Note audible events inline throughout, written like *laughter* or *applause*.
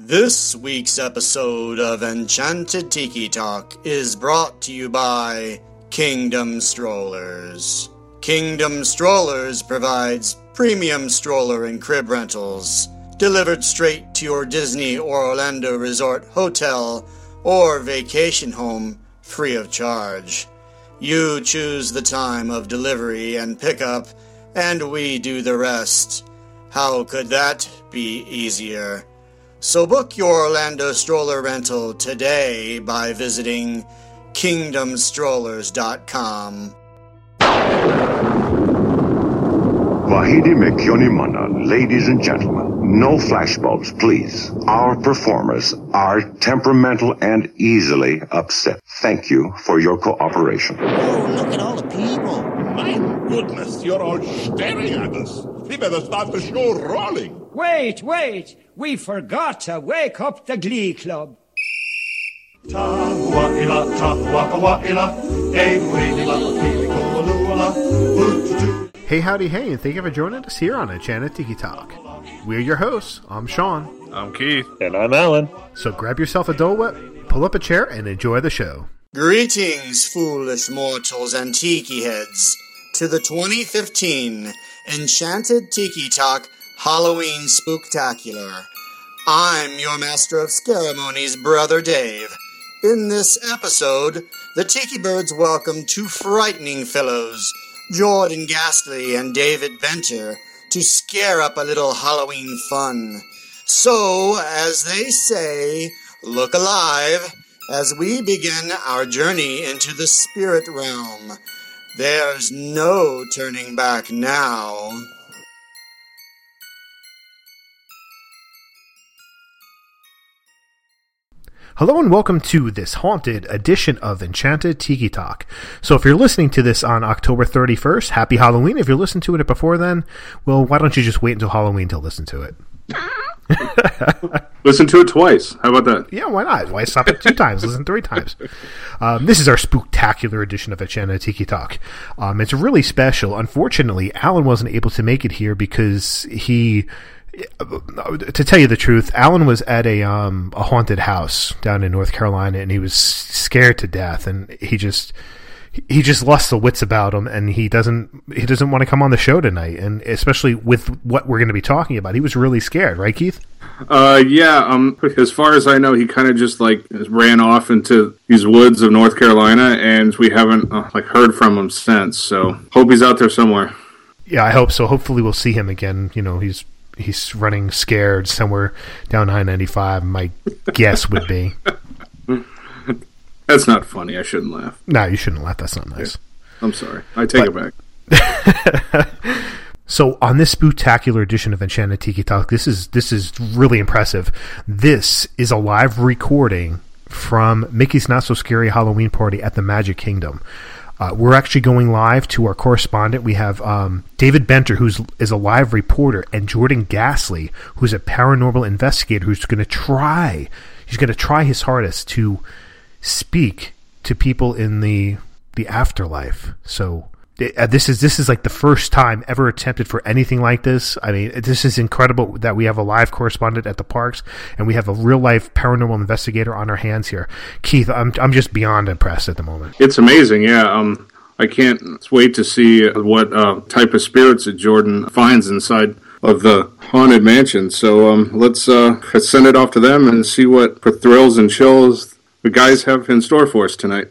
This week's episode of Enchanted Tiki Talk is brought to you by Kingdom Strollers. Kingdom Strollers provides premium stroller and crib rentals delivered straight to your Disney or Orlando resort hotel or vacation home free of charge. You choose the time of delivery and pickup, and we do the rest. How could that be easier? So book your Orlando stroller rental today by visiting kingdomstrollers.com. Wahidi Mekyonimana, ladies and gentlemen, no flashbulbs, please. Our performers are temperamental and easily upset. Thank you for your cooperation. Oh, look at all the people. My goodness, you're all staring at us. We better start the show rolling. Wait, wait! We forgot to wake up the Glee Club. Tahua'ila, tahua'ila, muinila, pilikolua, ututu. Hey, howdy, hey, and thank you for joining us here on Enchanted Tiki Talk. We're your hosts. I'm Sean. I'm Keith. And I'm Alan. So grab yourself a Dole Whip, pull up a chair, and enjoy the show. Greetings, foolish mortals and tiki heads, to the 2015 Enchanted Tiki Talk Halloween Spooktacular. I'm your Master of Ceremonies, Brother Dave. In this episode, the Tiki Birds welcome two frightening fellows, Jordan Ghastly and David Benter, to scare up a little Halloween fun. So, as they say, look alive as we begin our journey into the spirit realm. There's no turning back now. Hello and welcome to this haunted edition of Enchanted Tiki Talk. So if you're listening to this on October 31st, happy Halloween. If you're listening to it before then, well, why don't you just wait until Halloween to listen to it? Listen to it twice. How about that? Yeah, why not? Why stop it two times? Listen three times. Um, this is our spectacular edition of Enchanted Tiki Talk. Um, it's really special. Unfortunately, Alan wasn't able to make it here because he to tell you the truth, Alan was at a um, a haunted house down in North Carolina, and he was scared to death, and he just he just lost the wits about him, and he doesn't he doesn't want to come on the show tonight, and especially with what we're going to be talking about, he was really scared, right, Keith? Uh, yeah. Um, as far as I know, he kind of just like ran off into these woods of North Carolina, and we haven't uh, like heard from him since. So hope he's out there somewhere. Yeah, I hope so. Hopefully, we'll see him again. You know, he's he's running scared somewhere down I ninety five. My guess would be. That's not funny. I shouldn't laugh. No, you shouldn't laugh. That's not nice. I'm sorry. I take But- it back. *laughs* So on this spectacular edition of Enchanted Tiki Talk, this is this is really impressive. This is a live recording from Mickey's Not So Scary Halloween Party at the Magic Kingdom. Uh, we're actually going live to our correspondent. We have um, David Benter, who's is a live reporter, and Jordan Ghastly, who's a paranormal investigator, who's going to try. He's going to try his hardest to speak to people in the the afterlife. So this is this is like the first time ever attempted for anything like this. I mean, this is incredible that we have a live correspondent at the parks and we have a real life paranormal investigator on our hands here. Keith, I'm I'm just beyond impressed at the moment. It's amazing. Yeah. Um, I can't wait to see what uh, type of spirits that Jordan finds inside of the haunted mansion. So um, let's uh, send it off to them and see what for thrills and chills the guys have in store for us tonight.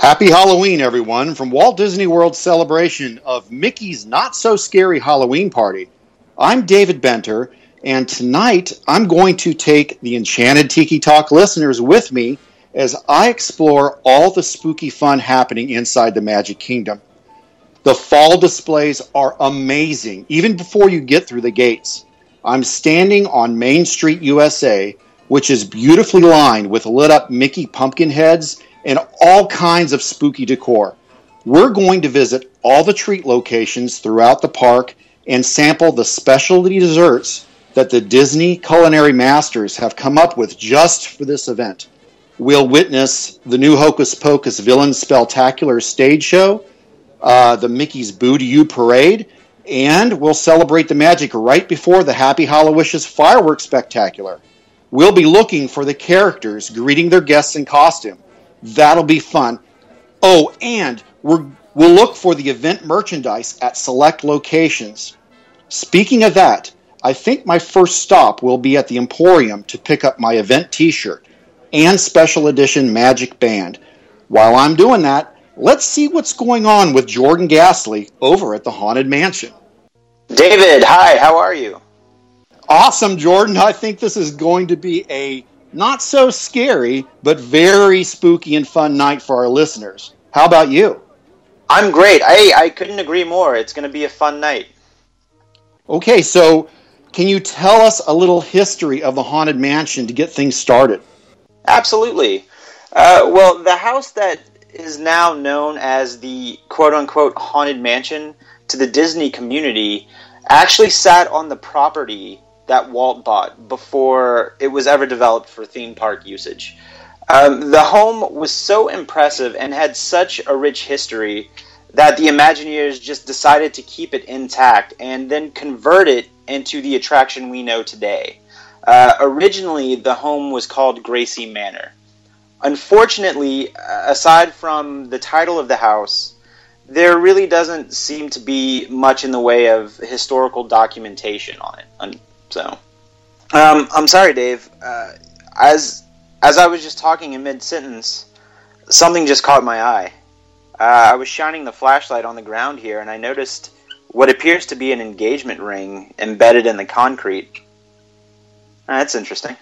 Happy Halloween, everyone, from Walt Disney World's celebration of Mickey's Not So Scary Halloween Party. I'm David Benter, and tonight I'm going to take the Enchanted Tiki Talk listeners with me as I explore all the spooky fun happening inside the Magic Kingdom. The fall displays are amazing, even before you get through the gates. I'm standing on Main Street, USA, which is beautifully lined with lit up Mickey pumpkin heads and all kinds of spooky decor. We're going to visit all the treat locations throughout the park and sample the specialty desserts that the Disney culinary masters have come up with just for this event. We'll witness the new Hocus Pocus Villain Spectacular stage show, uh, the Mickey's Boo to You parade, and we'll celebrate the magic right before the Happy Hallowishes fireworks spectacular. we'll be looking for the characters greeting their guests in costume. That'll be fun. Oh, and we're, we'll look for the event merchandise at select locations. Speaking of that, I think my first stop will be at the Emporium to pick up my event t shirt and special edition Magic Band. While I'm doing that, let's see what's going on with Jordan Ghastly over at the Haunted Mansion. David, hi, how are you? Awesome, Jordan. I think this is going to be a not so scary, but very spooky and fun night for our listeners. How about you? I'm great. I, I couldn't agree more. It's going to be a fun night. Okay, so can you tell us a little history of the Haunted Mansion to get things started? Absolutely. Uh, well, the house that is now known as the quote unquote Haunted Mansion to the Disney community actually sat on the property that Walt bought before it was ever developed for theme park usage. Um, the home was so impressive and had such a rich history that the Imagineers just decided to keep it intact and then convert it into the attraction we know today. Uh, originally, the home was called Gracie Manor. Unfortunately, aside from the title of the house, there really doesn't seem to be much in the way of historical documentation on it. So, um, I'm sorry, Dave. Uh, as as I was just talking in mid sentence, something just caught my eye. Uh, I was shining the flashlight on the ground here, and I noticed what appears to be an engagement ring embedded in the concrete. Uh, that's interesting.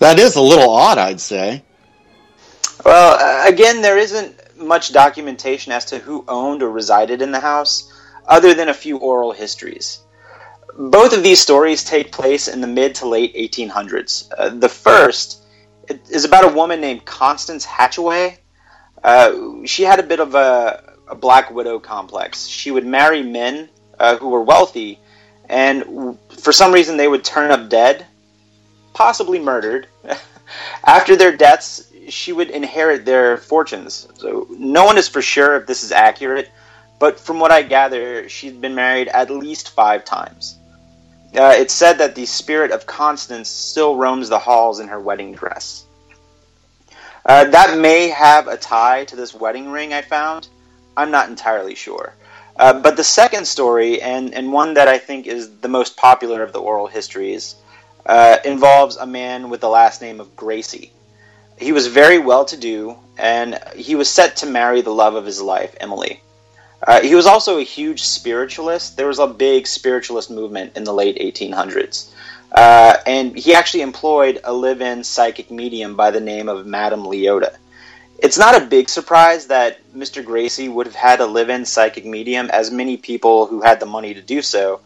That is a little odd, I'd say. Well, uh, again, there isn't much documentation as to who owned or resided in the house, other than a few oral histories. Both of these stories take place in the mid to late 1800s. Uh, the first is about a woman named Constance Hatchaway. Uh, she had a bit of a, a, black widow complex. She would marry men uh, who were wealthy, and for some reason they would turn up dead, possibly murdered. *laughs* After their deaths, she would inherit their fortunes. So no one is for sure if this is accurate, but from what I gather, she'd been married at least five times. Uh, it's said that the spirit of Constance still roams the halls in her wedding dress. Uh, that may have a tie to this wedding ring I found. I'm not entirely sure. Uh, but the second story, and, and one that I think is the most popular of the oral histories, uh, involves a man with the last name of Gracie. He was very well to do, and he was set to marry the love of his life, Emily. Uh, he was also a huge spiritualist. There was a big spiritualist movement in the late 1800s. Uh, and he actually employed a live in psychic medium by the name of Madame Leota. It's not a big surprise that Mr. Gracie would have had a live in psychic medium, as many people who had the money to do so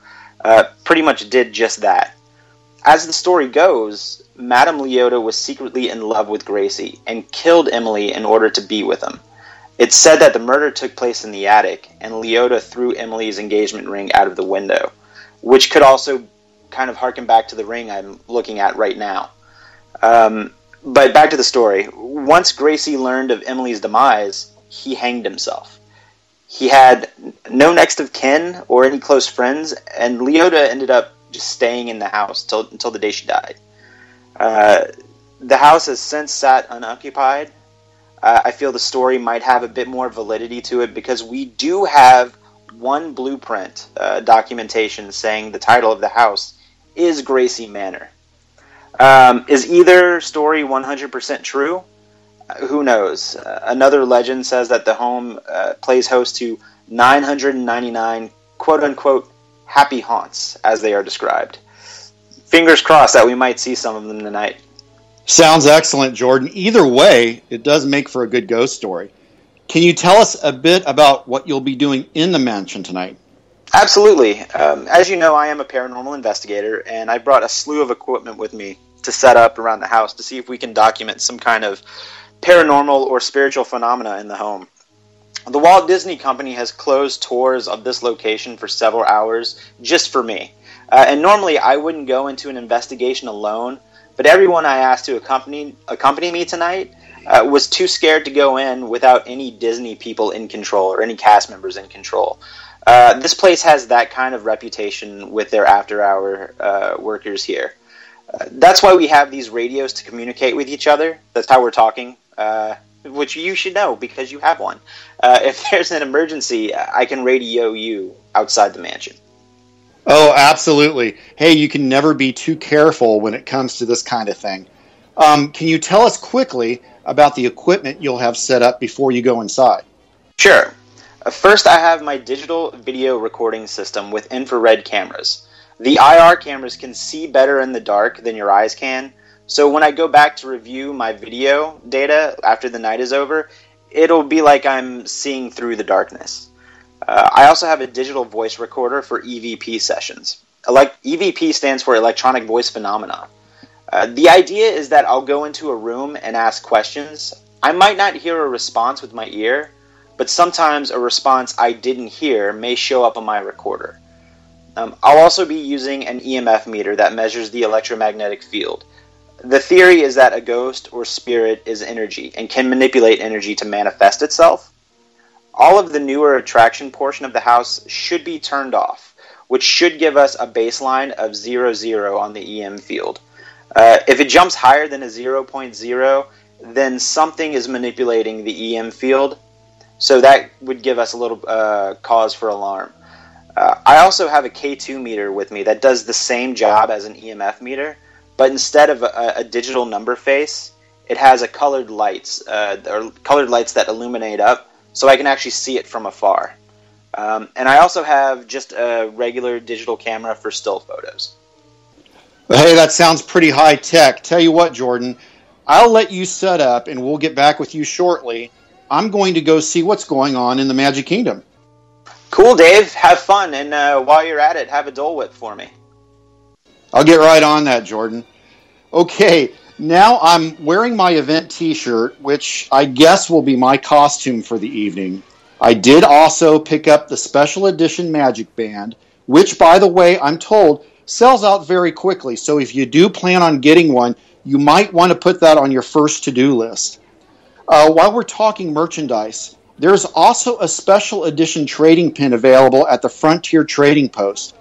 uh, pretty much did just that. As the story goes, Madame Leota was secretly in love with Gracie and killed Emily in order to be with him. It's said that the murder took place in the attic, and Leota threw Emily's engagement ring out of the window, which could also kind of harken back to the ring I'm looking at right now. Um, but back to the story. Once Gracie learned of Emily's demise, he hanged himself. He had no next of kin or any close friends, and Leota ended up just staying in the house till, until the day she died. Uh, the house has since sat unoccupied, uh, I feel the story might have a bit more validity to it because we do have one blueprint uh, documentation saying the title of the house is Gracie Manor. Um, is either story 100% true? Uh, who knows? Uh, another legend says that the home uh, plays host to 999 quote unquote happy haunts, as they are described. Fingers crossed that we might see some of them tonight. Sounds excellent, Jordan. Either way, it does make for a good ghost story. Can you tell us a bit about what you'll be doing in the mansion tonight? Absolutely. Um, as you know, I am a paranormal investigator, and I brought a slew of equipment with me to set up around the house to see if we can document some kind of paranormal or spiritual phenomena in the home. The Walt Disney Company has closed tours of this location for several hours just for me. Uh, and normally I wouldn't go into an investigation alone, but everyone I asked to accompany accompany me tonight uh, was too scared to go in without any Disney people in control or any cast members in control. Uh, this place has that kind of reputation with their after-hour uh, workers here. Uh, that's why we have these radios to communicate with each other. That's how we're talking, uh, which you should know because you have one. Uh, if *laughs* there's an emergency, I can radio you outside the mansion. Oh, absolutely. Hey, you can never be too careful when it comes to this kind of thing. Um, can you tell us quickly about the equipment you'll have set up before you go inside? Sure. Uh, first, I have my digital video recording system with infrared cameras. The IR cameras can see better in the dark than your eyes can, so when I go back to review my video data after the night is over, it'll be like I'm seeing through the darkness. Uh, I also have a digital voice recorder for EVP sessions. Elec- EVP stands for Electronic Voice Phenomena. Uh, the idea is that I'll go into a room and ask questions. I might not hear a response with my ear, but sometimes a response I didn't hear may show up on my recorder. Um, I'll also be using an EMF meter that measures the electromagnetic field. The theory is that a ghost or spirit is energy and can manipulate energy to manifest itself. All of the newer attraction portion of the house should be turned off, which should give us a baseline of 0, 0 on the EM field. Uh, if it jumps higher than a 0.0, then something is manipulating the EM field, so that would give us a little uh, cause for alarm. Uh, I also have a K2 meter with me that does the same job as an EMF meter, but instead of a, a digital number face, it has a colored lights uh, or colored lights that illuminate up, so I can actually see it from afar. Um, and I also have just a regular digital camera for still photos. Hey, that sounds pretty high tech. Tell you what, Jordan, I'll let you set up and we'll get back with you shortly. I'm going to go see what's going on in the Magic Kingdom. Cool, Dave. Have fun, and uh, while you're at it, have a Dole Whip for me. I'll get right on that, Jordan. Okay, now I'm wearing my event t shirt, which I guess will be my costume for the evening. I did also pick up the special edition Magic Band, which, by the way, I'm told sells out very quickly. So if you do plan on getting one, you might want to put that on your first to do list. Uh, while we're talking merchandise, there's also a special edition trading pin available at the Frontier Trading Post.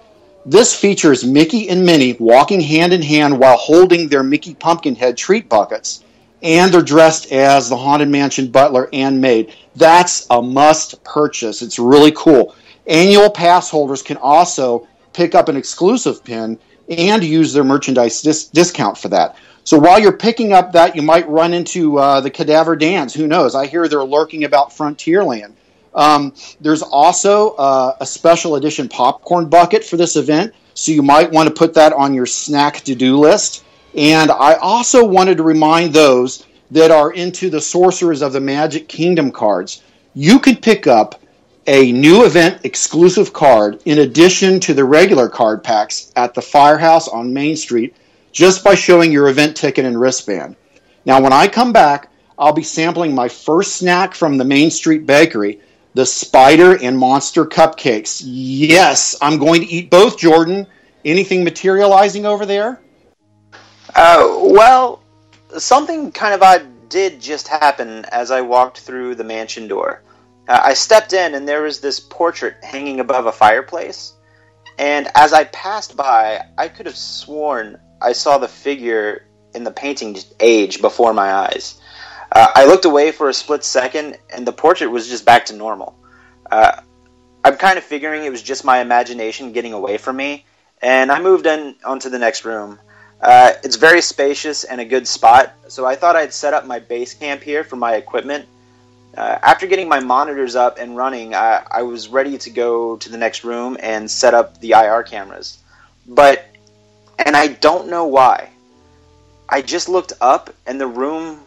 This features Mickey and Minnie walking hand in hand while holding their Mickey Pumpkinhead treat buckets, and they're dressed as the Haunted Mansion butler and maid. That's a must purchase. It's really cool. Annual pass holders can also pick up an exclusive pin and use their merchandise dis- discount for that. So while you're picking up that, you might run into uh, the Cadaver Dans. Who knows? I hear they're lurking about Frontierland. Um, there's also uh, a special edition popcorn bucket for this event, so you might want to put that on your snack to do list. And I also wanted to remind those that are into the Sorcerers of the Magic Kingdom cards, you could pick up a new event exclusive card in addition to the regular card packs at the Firehouse on Main Street just by showing your event ticket and wristband. Now, when I come back, I'll be sampling my first snack from the Main Street Bakery, the Spider and Monster Cupcakes. Yes, I'm going to eat both, Jordan. Anything materializing over there? Uh, well, something kind of odd did just happen as I walked through the mansion door. Uh, I stepped in, and there was this portrait hanging above a fireplace. And as I passed by, I could have sworn I saw the figure in the painting age before my eyes. Uh, I looked away for a split second, and the portrait was just back to normal. Uh, I'm kind of figuring it was just my imagination getting away from me, and I moved in onto the next room. Uh, it's very spacious and a good spot, so I thought I'd set up my base camp here for my equipment. Uh, after getting my monitors up and running, I, I was ready to go to the next room and set up the IR cameras. But, and I don't know why, I just looked up and the room,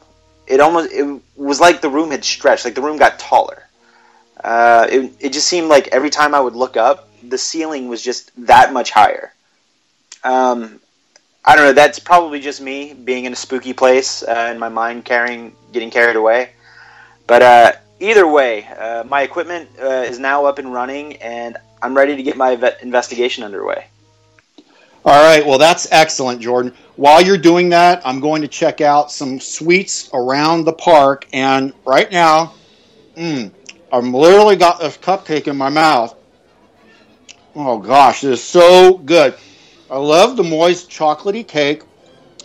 it almost, it was like the room had stretched, like the room got taller. Uh, it, it just seemed like every time I would look up, the ceiling was just that much higher. Um, I don't know. That's probably just me being in a spooky place uh, and my mind carrying, getting carried away. But uh, either way, uh, my equipment uh, is now up and running, and I'm ready to get my investigation underway. All right, well, that's excellent, Jordan. While you're doing that, I'm going to check out some sweets around the park, and right now, mm, I'm literally got this cupcake in my mouth. Oh gosh, this is so good. I love the moist chocolatey cake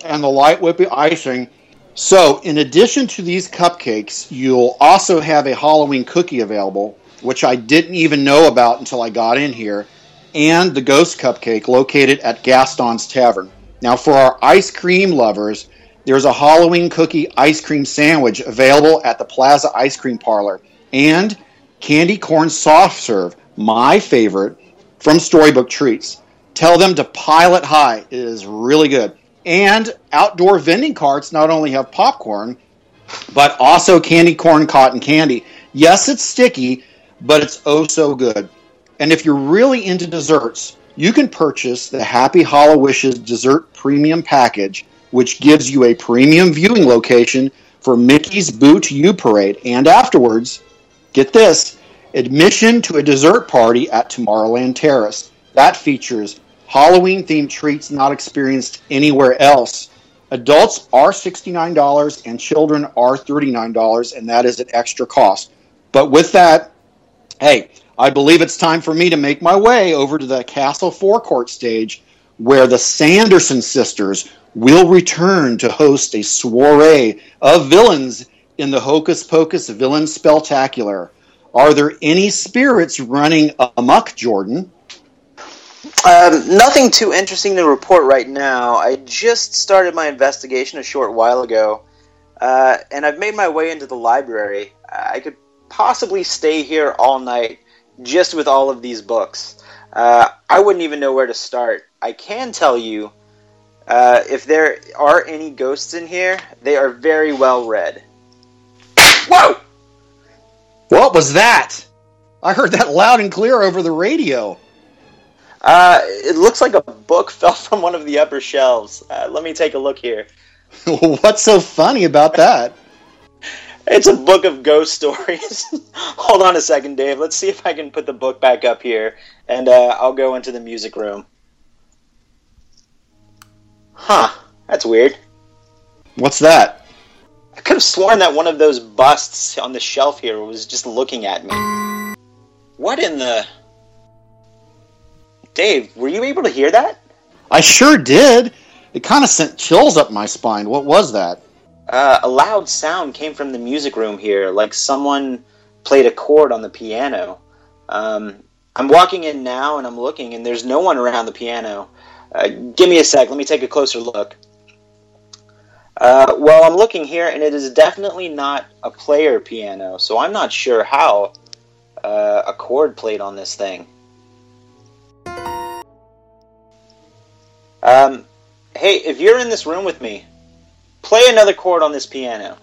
and the light whipping icing. So, in addition to these cupcakes, you'll also have a Halloween cookie available, which I didn't even know about until I got in here, and the ghost cupcake located at Gaston's Tavern. Now, for our ice cream lovers, there's a Halloween cookie ice cream sandwich available at the Plaza Ice Cream Parlor, and candy corn soft serve, my favorite, from Storybook Treats. Tell them to pile it high. It is really good. And outdoor vending carts not only have popcorn, but also candy corn cotton candy. Yes, it's sticky, but it's oh so good. And if you're really into desserts, you can purchase the Happy Hallowishes Dessert Premium Package, which gives you a premium viewing location for Mickey's Boo to You Parade. And afterwards, get this admission to a dessert party at Tomorrowland Terrace. That features Halloween themed treats not experienced anywhere else. Adults are $69 and children are $39, and that is an extra cost. But with that, hey, I believe it's time for me to make my way over to the Castle Forecourt stage where the Sanderson sisters will return to host a soiree of villains in the Hocus Pocus Villain Spectacular. Are there any spirits running amok, Jordan? Um, nothing too interesting to report right now. I just started my investigation a short while ago, uh, and I've made my way into the library. I could possibly stay here all night just with all of these books. Uh, I wouldn't even know where to start. I can tell you, uh, if there are any ghosts in here, they are very well read. Whoa! What was that? I heard that loud and clear over the radio. Uh, it looks like a book *laughs* fell from one of the upper shelves. Uh, let me take a look here. *laughs* What's so funny about that? It's a book of ghost stories. *laughs* Hold on a second, Dave. Let's see if I can put the book back up here, and uh, I'll go into the music room. Huh, that's weird. What's that? I could have sworn that one of those busts on the shelf here was just looking at me. What in the. Dave, were you able to hear that? I sure did. It kind of sent chills up my spine. What was that? Uh, a loud sound came from the music room here, like someone played a chord on the piano. Um, I'm walking in now and I'm looking, and there's no one around the piano. Uh, give me a sec, let me take a closer look. Uh, well, I'm looking here, and it is definitely not a player piano, so I'm not sure how uh, a chord played on this thing. Um, hey, if you're in this room with me, play another chord on this piano.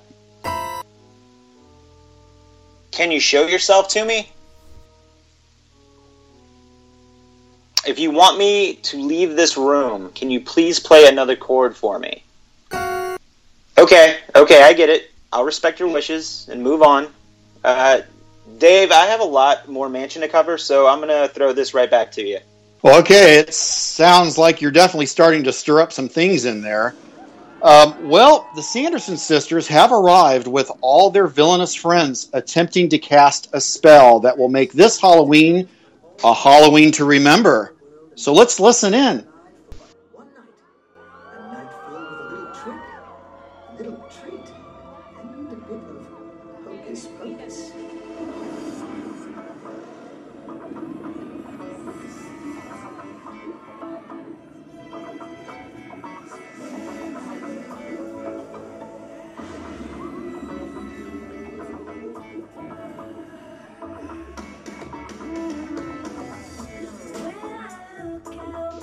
Can you show yourself to me? If you want me to leave this room, can you please play another chord for me? Okay, okay, I get it. I'll respect your wishes and move on. Uh, Dave, I have a lot more mansion to cover, so I'm going to throw this right back to you. Okay, it sounds like you're definitely starting to stir up some things in there. Um, well, the Sanderson sisters have arrived with all their villainous friends attempting to cast a spell that will make this Halloween a Halloween to remember. So let's listen in.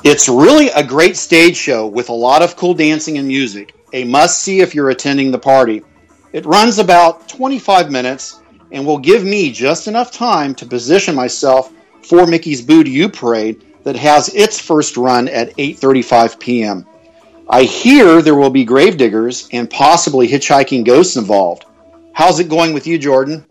It's really a great stage show with a lot of cool dancing and music. A must see if you're attending the party. It runs about 25 minutes and will give me just enough time to position myself for Mickey's Boo to You parade that has its first run at 8:35 p.m. I hear there will be gravediggers and possibly hitchhiking ghosts involved. How's it going with you, Jordan?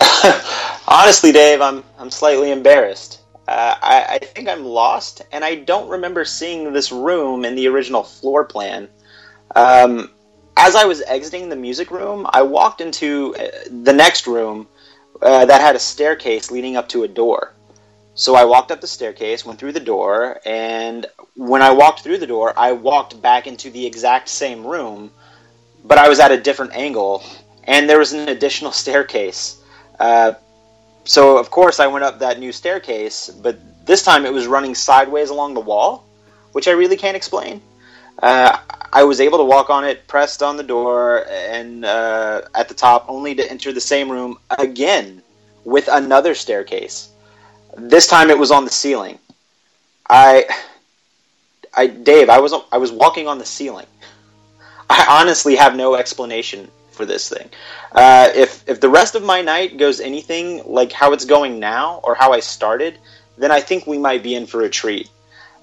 *laughs* Honestly, Dave, I'm I'm slightly embarrassed. Uh, I, I, think I'm lost, and I don't remember seeing this room in the original floor plan. Um, as I was exiting the music room, I walked into uh, the next room uh, that had a staircase leading up to a door. So I walked up the staircase, went through the door, and when I walked through the door, I walked back into the exact same room, but I was at a different angle, and there was an additional *laughs* staircase. Uh, so, of course, I went up that new staircase, but this time it was running sideways along the wall, which I really can't explain. Uh, I was able to walk on it, pressed on the door, and uh, at the top, only to enter the same room again with another staircase. This time it was on the ceiling. I, I, Dave, I was I was walking on the ceiling. I honestly have no explanation for this thing. Uh, if if the rest of my night goes anything like how it's going now or how I started, then I think we might be in for a treat.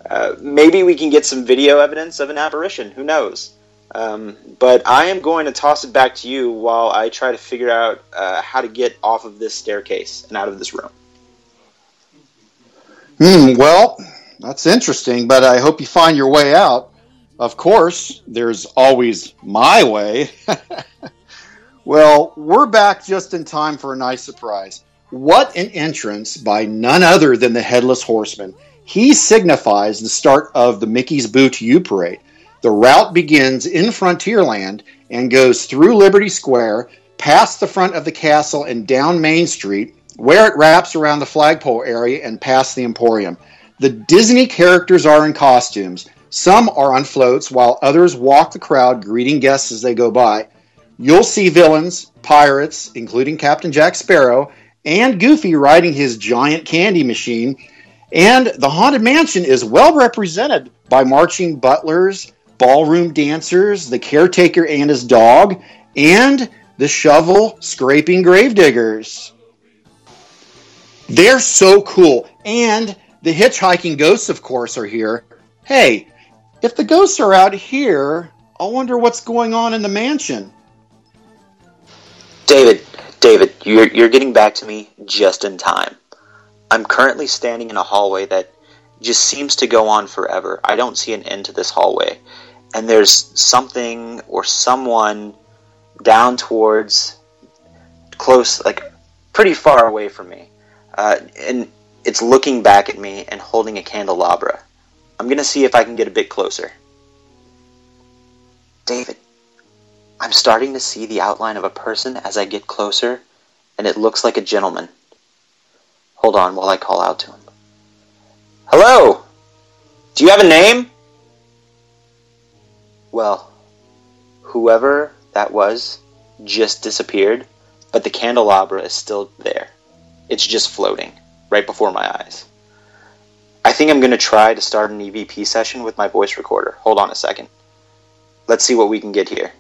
Uh, maybe we can get some video evidence of an apparition. Who knows? Um, but I am going to toss it back to you while I try to figure out uh, how to get off of this staircase and out of this room. Hmm, well, that's interesting, but I hope you find your way out. Of course, there's always my way. *laughs* well, we're back just in time for a nice surprise. What an entrance by none other than the Headless Horseman. He signifies the start of the Mickey's Boo to You parade. The route begins in Frontierland and goes through Liberty Square, past the front of the castle, and down Main Street, where it wraps around the flagpole area and past the Emporium. The Disney characters are in costumes. Some are on floats, while others walk the crowd, greeting guests as they go by. You'll see villains, pirates, including Captain Jack Sparrow, and Goofy riding his giant candy machine. And the Haunted Mansion is well represented by marching butlers, ballroom dancers, the caretaker and his dog, and the shovel scraping gravediggers. They're so cool. And the hitchhiking ghosts, of course, are here. Hey, if the ghosts are out here, I wonder what's going on in the mansion. David, David, you're, you're getting back to me just in time. I'm currently standing in a hallway that just seems to go on forever. I don't see an end to this hallway. And there's something or someone down towards close, like pretty far away from me. Uh, and it's looking back at me and holding a candelabra. I'm going to see if I can get a bit closer. David, I'm starting to see the outline of a person as I get closer, and it looks like a gentleman. Hold on while I call out to him. Hello! Do you have a name? Well, whoever that was just disappeared, but the candelabra is still there. It's just floating right before my eyes. I think I'm going to try to start an EVP session with my voice recorder. Hold on a second. Let's see what we can get here.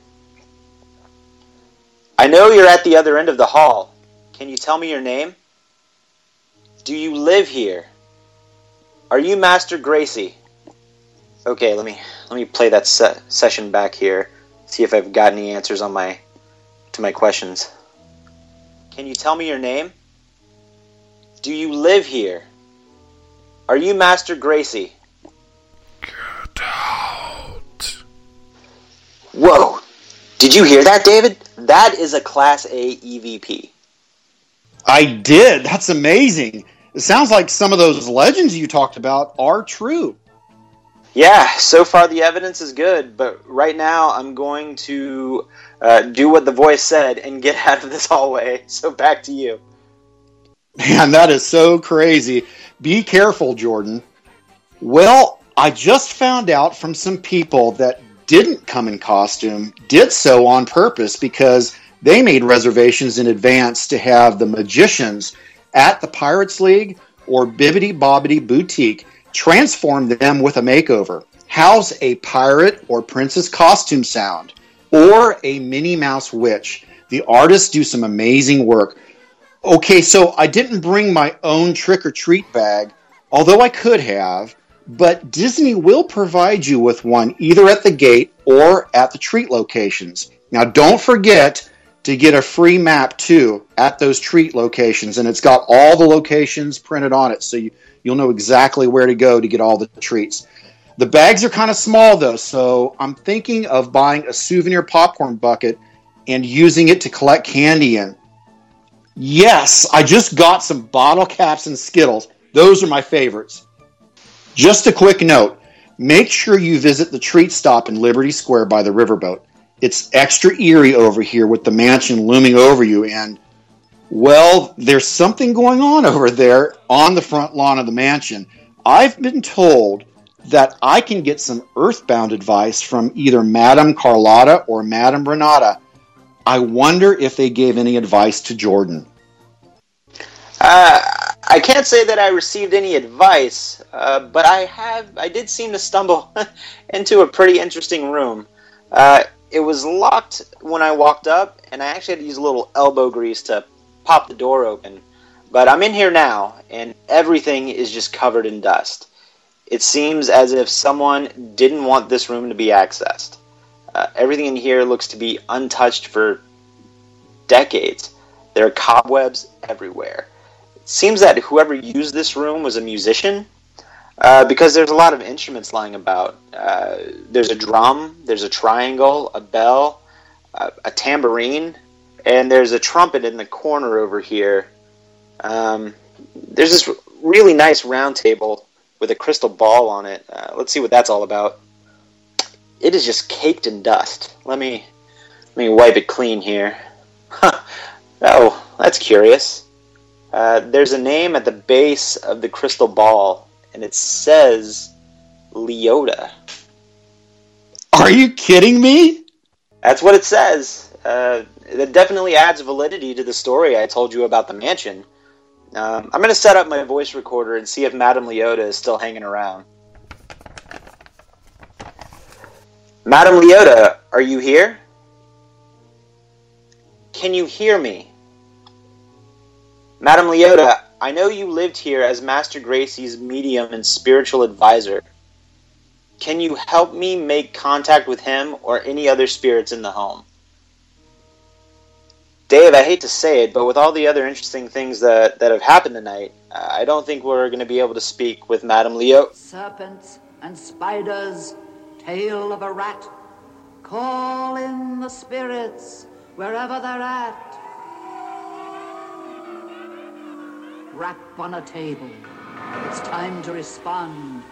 I know you're at the other end of the hall. Can you tell me your name? Do you live here? Are you Master Gracie? Okay, let me let me play that se- session back here. See if I've got any answers on my to my questions. Can you tell me your name? Do you live here? Are you Master Gracie? Get out. Whoa! Did you hear that, David? That is a Class A EVP. I did. That's amazing. It sounds like some of those legends you talked about are true. Yeah, so far the evidence is good, but right now I'm going to uh, do what the voice said and get *laughs* out of this hallway. So back to you. Man, that is so crazy. Be careful, Jordan. Well, I just found out from some people that didn't come in costume did so on purpose because they made reservations in advance to have the magicians at the Pirates League or Bibbidi Bobbidi Boutique transform them with a makeover. House a pirate or princess costume sound or a Minnie Mouse witch. The artists do some amazing work. Okay, so I didn't bring my own trick or treat bag, although I could have, but Disney will provide you with one either at the gate or at the treat locations. Now, don't forget to get a free map too at those treat locations, and it's got all the locations printed on it, so you, you'll know exactly where to go to get all the treats. The bags are kind of small though, so I'm thinking of buying a souvenir popcorn bucket and using it to collect candy in. Yes, I just got some bottle caps and Skittles. Those are my favorites. Just a quick note make sure you visit the treat stop in Liberty Square by the riverboat. It's extra eerie over here with the mansion looming over you, and, well, there's something going on over there on the front lawn of the mansion. I've been told that I can get some earthbound advice from either Madame Carlotta or Madame Renata. I wonder if they gave any advice to Jordan. Uh, I can't say that I received any advice, uh, but I have. I did seem to stumble *laughs* into a pretty interesting room. Uh, it was locked when I walked up, and I actually had to use a little elbow grease to pop the door open. But I'm in here now, and everything is just covered in dust. It seems as if someone didn't want this room to be accessed. Uh, everything in here looks to be untouched for decades. There are cobwebs everywhere. Seems that whoever used this room was a musician uh, because there's a lot of instruments lying about. Uh, there's a drum, there's a triangle, a bell, uh, a tambourine, and there's a trumpet in the corner over here. Um, there's this really nice round table with a crystal ball on it. Uh, let's see what that's all about. It is just caked in dust. Let me let me wipe it clean here. Huh. *laughs* Oh, that's curious. Uh, there's a name at the base of the crystal ball, and it says Leota. Are you kidding me? That's what it says. Uh, that definitely adds validity to the story I told you about the mansion. Um, I'm going to set up my voice recorder and see if Madame Leota is still hanging around. Madame Leota, are you here? Can you hear me? Madame Leota, I know you lived here as Master Gracie's medium and spiritual advisor. Can you help me make contact with him or any other spirits in the home? Dave, I hate to say it, but with all the other interesting things that, that have happened tonight, I don't think we're going to be able to speak with Madame Leo. Serpents and spiders, tail of a rat, call in the spirits wherever they're at. Rap on a table. It's time to respond.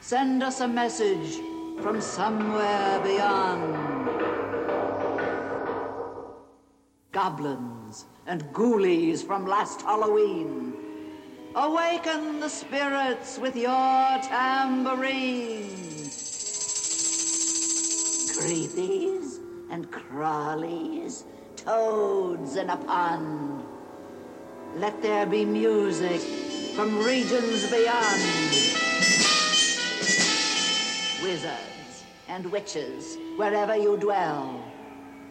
Send us a message from somewhere beyond. Goblins and ghoulies from last Halloween. Awaken the spirits with your tambourine. Creepies and crawlies, toads in a pond. Let there be music from regions beyond. Wizards and witches, wherever you dwell,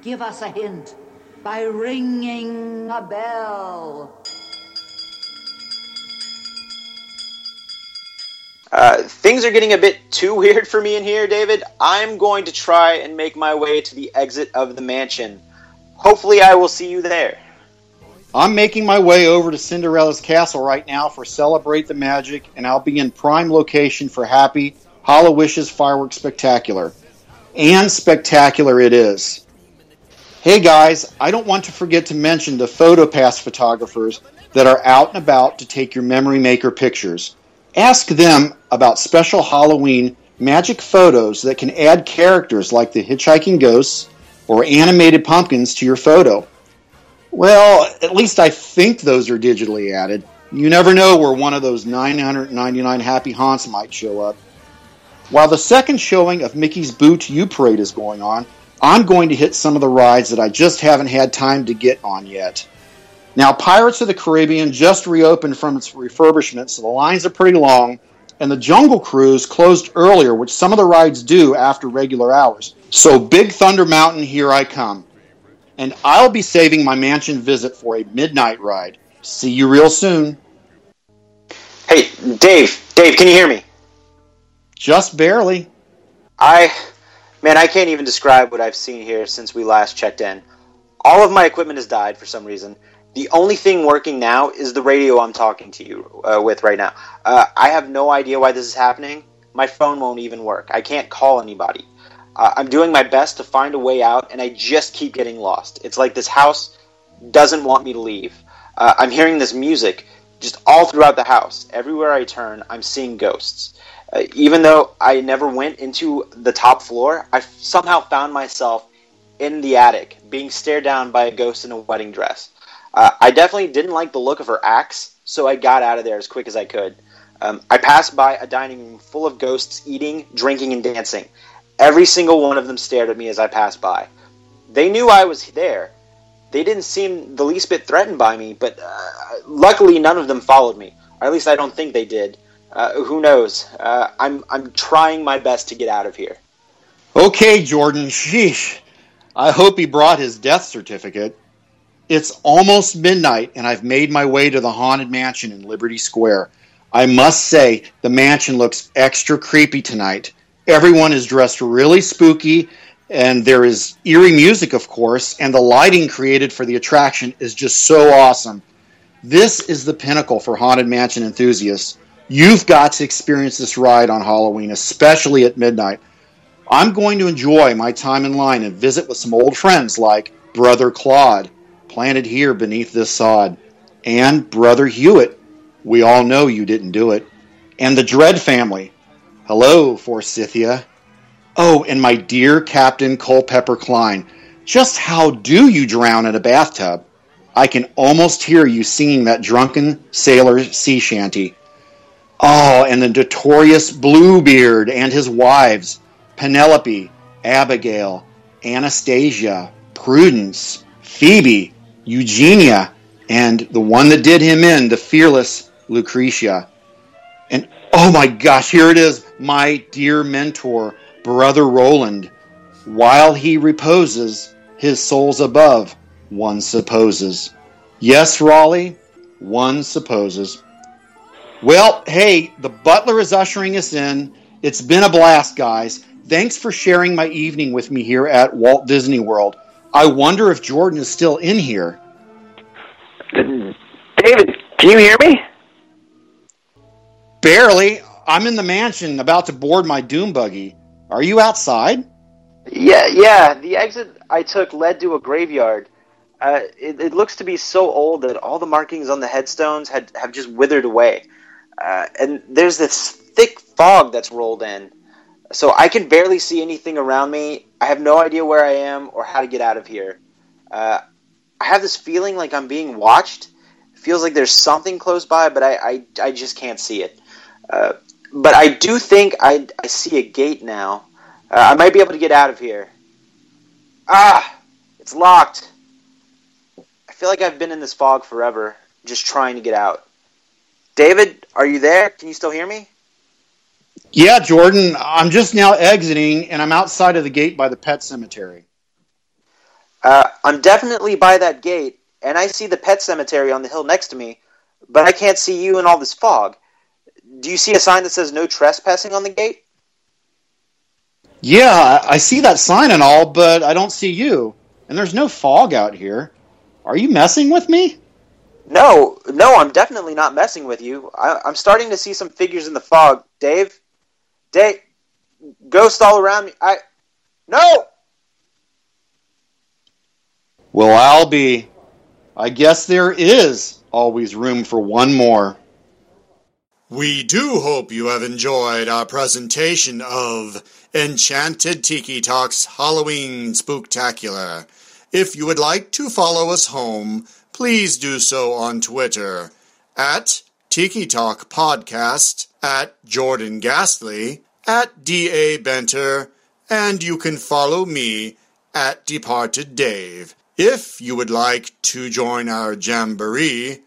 give us a hint by ringing a bell. Uh, things are getting a bit too weird for me in here, David. I'm going to try and make my way to the exit of the mansion. Hopefully, I will see you there. I'm making my way over to Cinderella's castle right now for Celebrate the Magic, and I'll be in prime location for Happy Hallowishes Fireworks Spectacular. And spectacular it is. Hey guys, I don't want to forget to mention the PhotoPass photographers that are out and about to take your Memory Maker pictures. Ask them about special Halloween magic photos that can add characters like the hitchhiking ghosts or animated pumpkins to your photo. Well, at least I think those are digitally added. You never know where one of those 999 happy haunts might show up. While the second showing of Mickey's Boo to You Parade is going on, I'm going to hit some of the rides that I just haven't had time to get on yet. Now, Pirates of the Caribbean just reopened from its refurbishment, so the lines are pretty long, and the Jungle Cruise closed earlier, which some of the rides do after regular hours. So, Big Thunder Mountain, here I come. And I'll be saving my mansion visit for a midnight ride. See you real soon. Hey, Dave, Dave, can you hear me? Just barely. I, man, I can't even describe what I've seen here since we last checked in. All of my equipment has died for some reason. The only thing working now is the radio I'm talking to you uh, with right now. Uh, I have no idea why this is happening. My phone won't even work. I can't call anybody. I'm doing my best to find a way out, and I just keep getting lost. It's like this house doesn't want me to leave. Uh, I'm hearing this music. just all throughout the house. Everywhere I turn, I'm seeing ghosts. Uh, even though I never went into the top floor, I somehow found myself in the attic being stared down by a ghost in a wedding dress. Uh, I definitely didn't like the look of her axe, so I got out of there as quick as I could. Um, I passed by a dining room full of ghosts eating, drinking, and dancing. Every single one of them stared at me as I passed by. They knew I was there. They didn't seem the least bit threatened by me, but uh, luckily none of them followed me. Or at least I don't think they did. Uh, who knows? Uh, I'm I'm trying my best to get out of here. Okay, Jordan. Sheesh. I hope he brought his death certificate. It's almost midnight, and I've made my way to the Haunted Mansion in Liberty Square. I must say, the mansion looks extra creepy tonight. Everyone is dressed really spooky, and there is eerie music, of course, and the lighting created for the attraction is just so awesome. This is the pinnacle for Haunted Mansion enthusiasts. You've got to experience this ride on Halloween, especially at midnight. I'm going to enjoy my time in line and visit with some old friends like Brother Claude, planted here beneath this sod, and Brother Hewitt. We all know you didn't do it. And the Dread family. Hello, Forsythia. Oh, and my dear Captain Culpepper Clyne. Just how do you drown in a bathtub? I can almost hear you singing that drunken sailor sea shanty. Oh, and the notorious Bluebeard and his wives, Penelope, Abigail, Anastasia, Prudence, Phoebe, Eugenia, and the one that did him in, the fearless Lucretia. Oh my gosh, here it is, my dear mentor, Brother Roland. While he reposes, his soul's above, one supposes. Yes, Raleigh, one supposes. Well, hey, the butler is ushering us in. It's been a blast, guys. Thanks for sharing my evening with me here at Walt Disney World. I wonder if Jordan is still in here. David, can you hear me? Barely. I'm in the mansion about to board my doom buggy. Are you outside? Yeah, yeah. The exit I took led to a graveyard. Uh, it, it, looks to be so old that all the markings on the headstones had have just withered away, uh, and there's this thick fog that's rolled in, so I can barely see anything around me. I have no idea where I am or how to get out of here. Uh, I have this feeling like I'm being watched. It feels like there's something close by, but I I, I just can't see it. Uh, but I do think I I see a gate now. Uh, I might be able to get out of here. Ah, it's locked. I feel like I've been in this fog forever, just trying to get out. David, are you there? Can you still hear me? Yeah, Jordan. I'm just now exiting, and I'm outside of the gate by the pet cemetery. Uh, I'm definitely by that gate, and I see the pet cemetery on the hill next to me, but I can't see you in all this fog. Do you see a sign that says no trespassing on the gate? Yeah, I see that sign and all, but I don't see you. And there's no fog out here. Are you messing with me? No, no, I'm definitely not messing with you. I, am starting to see some figures in the fog. Dave, Dave, ghosts all around me. I, no. Well, I'll be. I guess there is always room for one more. We do hope you have enjoyed our presentation of Enchanted Tiki Talks Halloween Spooktacular. If you would like to follow us home, please do so on Twitter at Tiki Talk Podcast, at Jordan Ghastly, at D.A. Benter, and you can follow me at Departed Dave. If you would like to join our jamboree,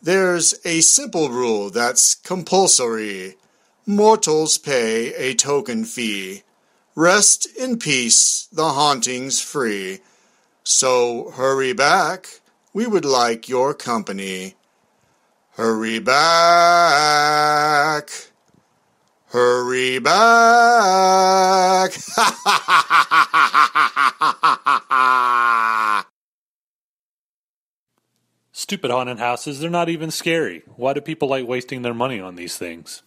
there's a simple rule that's compulsory. Mortals pay a token fee. Rest in peace, the haunting's free. So hurry back, we would like your company. Hurry back. Hurry back. *laughs* Stupid haunted houses, they're not even scary. Why do people like wasting their money on these things?